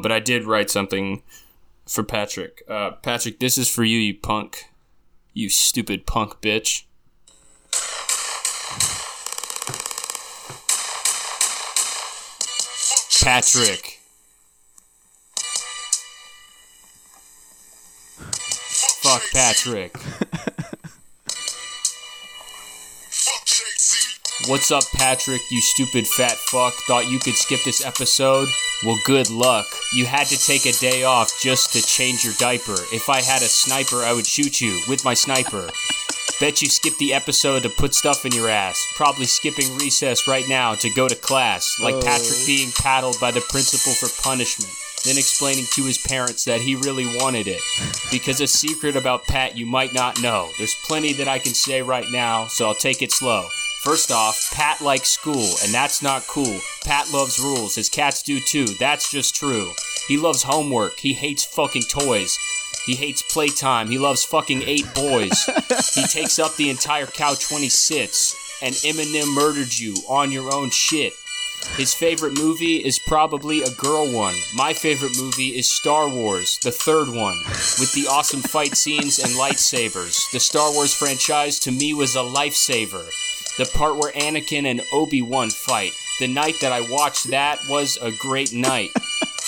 But I did write something for Patrick. Uh, Patrick, this is for you, you punk. You stupid punk bitch. Patrick. Fuck Patrick. What's up, Patrick, you stupid fat fuck? Thought you could skip this episode? Well, good luck. You had to take a day off just to change your diaper. If I had a sniper, I would shoot you with my sniper. Bet you skipped the episode to put stuff in your ass. Probably skipping recess right now to go to class, like Patrick oh. being paddled by the principal for punishment, then explaining to his parents that he really wanted it. Because a secret about Pat you might not know. There's plenty that I can say right now, so I'll take it slow. First off, Pat likes school, and that's not cool. Pat loves rules, his cats do too, that's just true. He loves homework, he hates fucking toys. He hates playtime, he loves fucking eight boys. he takes up the entire couch when he sits, and Eminem murdered you on your own shit. His favorite movie is probably a girl one. My favorite movie is Star Wars, the third one, with the awesome fight scenes and lightsabers. The Star Wars franchise to me was a lifesaver. The part where Anakin and Obi Wan fight. The night that I watched that was a great night.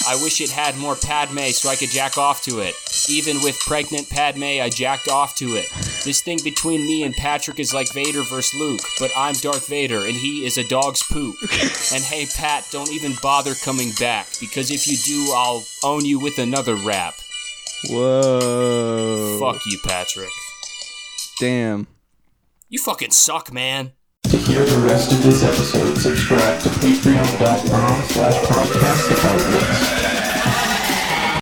I wish it had more Padme so I could jack off to it. Even with pregnant Padme, I jacked off to it. This thing between me and Patrick is like Vader versus Luke, but I'm Darth Vader and he is a dog's poop. And hey, Pat, don't even bother coming back, because if you do, I'll own you with another rap. Whoa. Fuck you, Patrick. Damn. You fucking suck, man. To hear the rest of this episode, subscribe to patreon.com slash podcast about this.